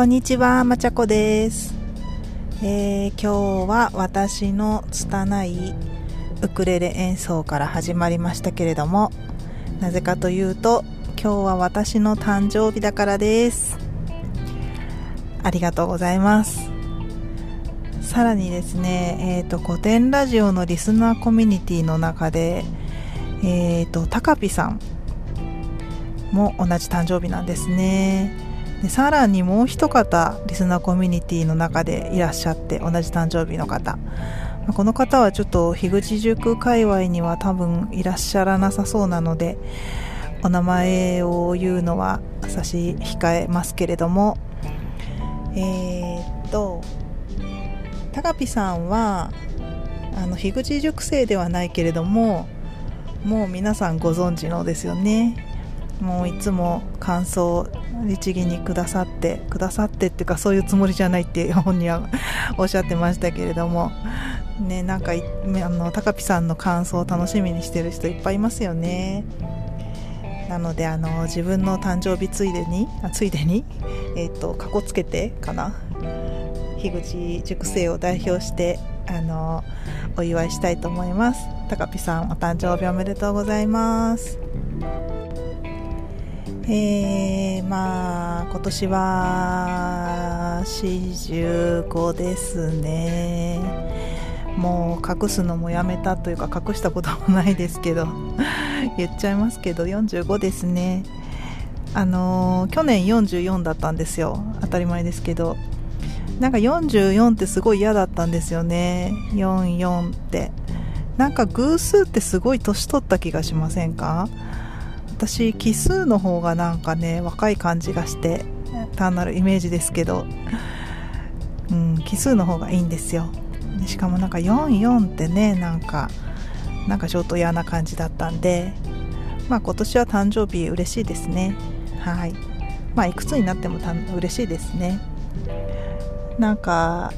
こんにちは、まちゃこです、えー、今日は私の拙いウクレレ演奏から始まりましたけれどもなぜかというと今日は私の誕生日だからです。ありがとうございます。さらにですね、えっ、ー、と古典ラジオのリスナーコミュニティの中でえっ、ー、とタカピさんも同じ誕生日なんですね。でさらにもう一方リスナーコミュニティの中でいらっしゃって同じ誕生日の方。この方はちょっと樋口塾界隈には多分いらっしゃらなさそうなのでお名前を言うのは差し控えますけれども。えー、っと高ピさんはあの樋口塾生ではないけれどももう皆さんご存知のですよね。もういつも感想律儀にくださってくださってっていうかそういうつもりじゃないって本人はおっしゃってましたけれどもねなんかあの高ピさんの感想を楽しみにしてる人いっぱいいますよね。なのであの自分の誕生日ついでについでにえっ、ー、とかこつけてかな。樋口塾生を代表してあのお祝いしたいと思います。高ピさんお誕生日おめでとうございます。えー、まあ今年は45ですね。もう隠すのもやめたというか隠したこともないですけど 言っちゃいますけど45ですね。あのー、去年44だったんですよ。当たり前ですけど。なんか44ってすごい嫌だったんですよね。44って。なんか偶数ってすごい年取った気がしませんか？私奇数の方がなんかね若い感じがして単なるイメージですけど、うん、奇数の方がいいんですよ。しかもなんか44ってねなんかなんかちょっと嫌な感じだったんでまあ今年は誕生日嬉しいですね。はい。まあいくつになってもた嬉しいですね。なんか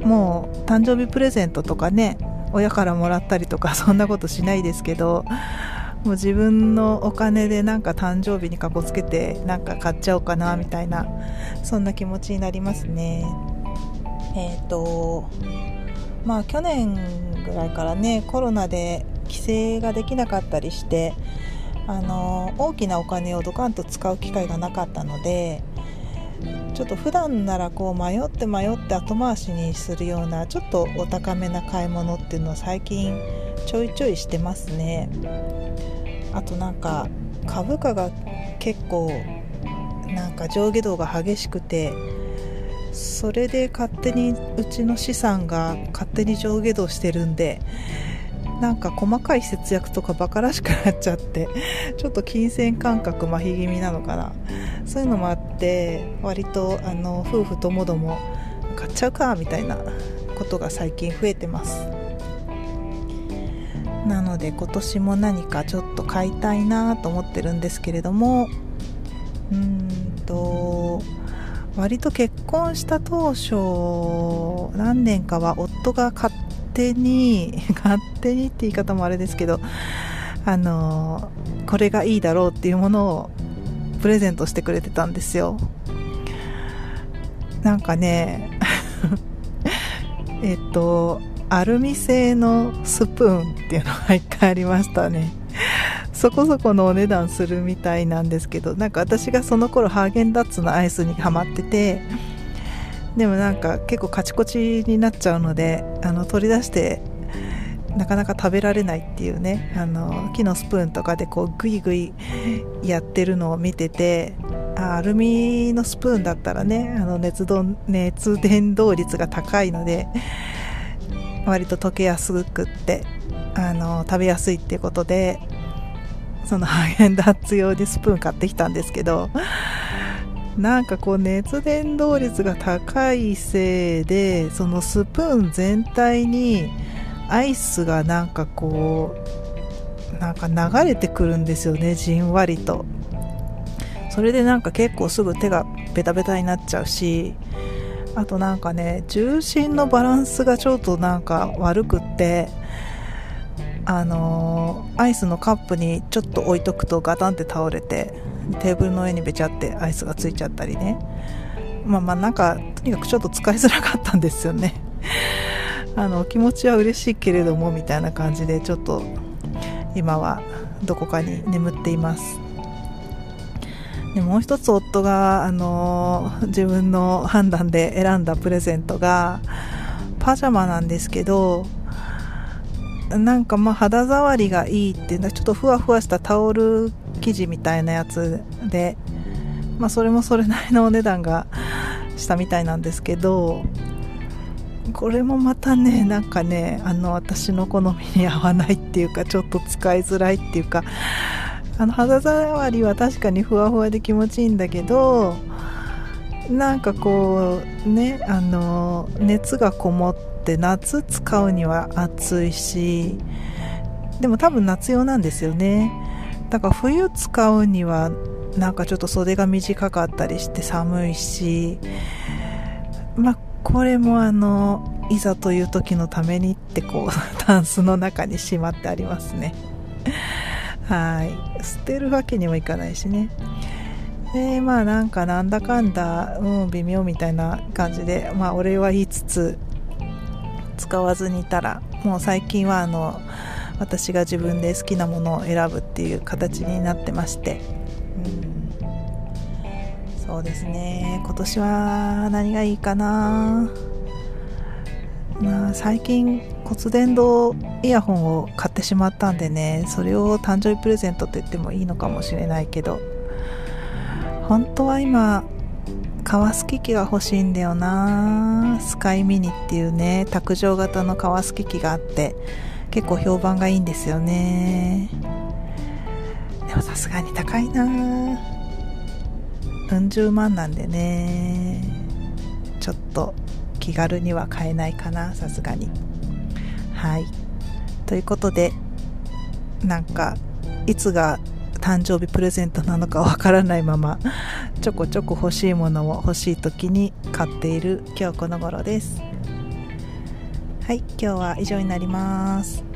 もう誕生日プレゼントとかね親からもらったりとかそんなことしないですけどもう自分のお金でなんか誕生日にかこつけてなんか買っちゃおうかなみたいなそんな気持ちになりますね。えっ、ー、とまあ去年ぐらいからねコロナで規制ができなかったりしてあの大きなお金をドカンと使う機会がなかったのでちょっと普段ならこう迷って迷って後回しにするようなちょっとお高めな買い物っていうのを最近ちょいちょいしてますね。あとなんか株価が結構なんか上下動が激しくてそれで勝手にうちの資産が勝手に上下動してるんでなんか細かい節約とかバカらしくなっちゃってちょっと金銭感覚麻痺気味なのかな。そういうのもあって割とあの夫婦ともども買っちゃうかみたいなことが最近増えてます。なので今年も何かちょっと買いたいなと思ってるんですけれどもうんと割と結婚した当初何年かは夫が勝手に 勝手にって言い方もあれですけどあのこれがいいだろうっていうものをプレゼントしてくれてたんですよ。なんかね えっとアルミ製のスプーンっていうのが1回ありましたね。そこそこのお値段するみたいなんですけどなんか私がその頃ハーゲンダッツのアイスにハマっててでもなんか結構カチコチになっちゃうのであの取り出してなかなか食べられないっていうねあの木のスプーンとかでこうグイグイやってるのを見ててアルミのスプーンだったらねあの熱熱伝導率が高いので割と溶けやすくってあの食べやすいっていうことでそのハーゲンダッツ用にスプーン買ってきたんですけどなんかこう熱伝導率が高いせいでそのスプーン全体にアイスがなんかこうなんか流れてくるんですよねじんわりと。それでなんか結構すぐ手がベタベタになっちゃうしあとなんかね重心のバランスがちょっとなんか悪くってあのー、アイスのカップにちょっと置いとくとガタンって倒れてテーブルの上にべちゃってアイスがついちゃったりね。まあまあなんかとにかくちょっと使いづらかったんですよね。あの気持ちは嬉しいけれどもみたいな感じでちょっと今はどこかに眠っています。でもう一つ夫が、あの自分の判断で選んだプレゼントがパジャマなんですけどなんかまあ肌触りがいいっていうのはちょっとふわふわしたタオル生地みたいなやつで、まあ、それもそれなりのお値段がしたみたいなんですけどこれもまたねなんかねあの私の好みに合わないっていうかちょっと使いづらいっていうかあの肌触りは確かにふわふわで気持ちいいんだけどなんかこうねあの熱がこもって夏使うには暑いしでも多分夏用なんですよね。だから冬使うにはなんかちょっと袖が短かったりして寒いしまあこれもあのいざという時のためにってこう タンスの中にしまってありますね。はい。捨てるわけにもいかないしね。でまあなんかなんだかんだうん微妙みたいな感じでまあ俺は言いつつ使わずにいたらもう最近はあの私が自分で好きなものを選ぶっていう形になってまして、うん、そうですね。今年は何がいいかな。まあ、最近骨伝導イヤホンを買ってしまったんでねそれを誕生日プレゼントと言ってもいいのかもしれないけど本当は今カワスキ機が欲しいんだよな。スカイミニっていうね卓上型のカワスキ機があって結構評判がいいんですよね。でもさすがに高いな。うん十万なんでね。ちょっと気軽には買えないかなさすがに。はい。ということでなんかいつが誕生日プレゼントなのかわからないままちょこちょこ欲しいものを欲しい時に買っている今日この頃です。はい今日は以上になります。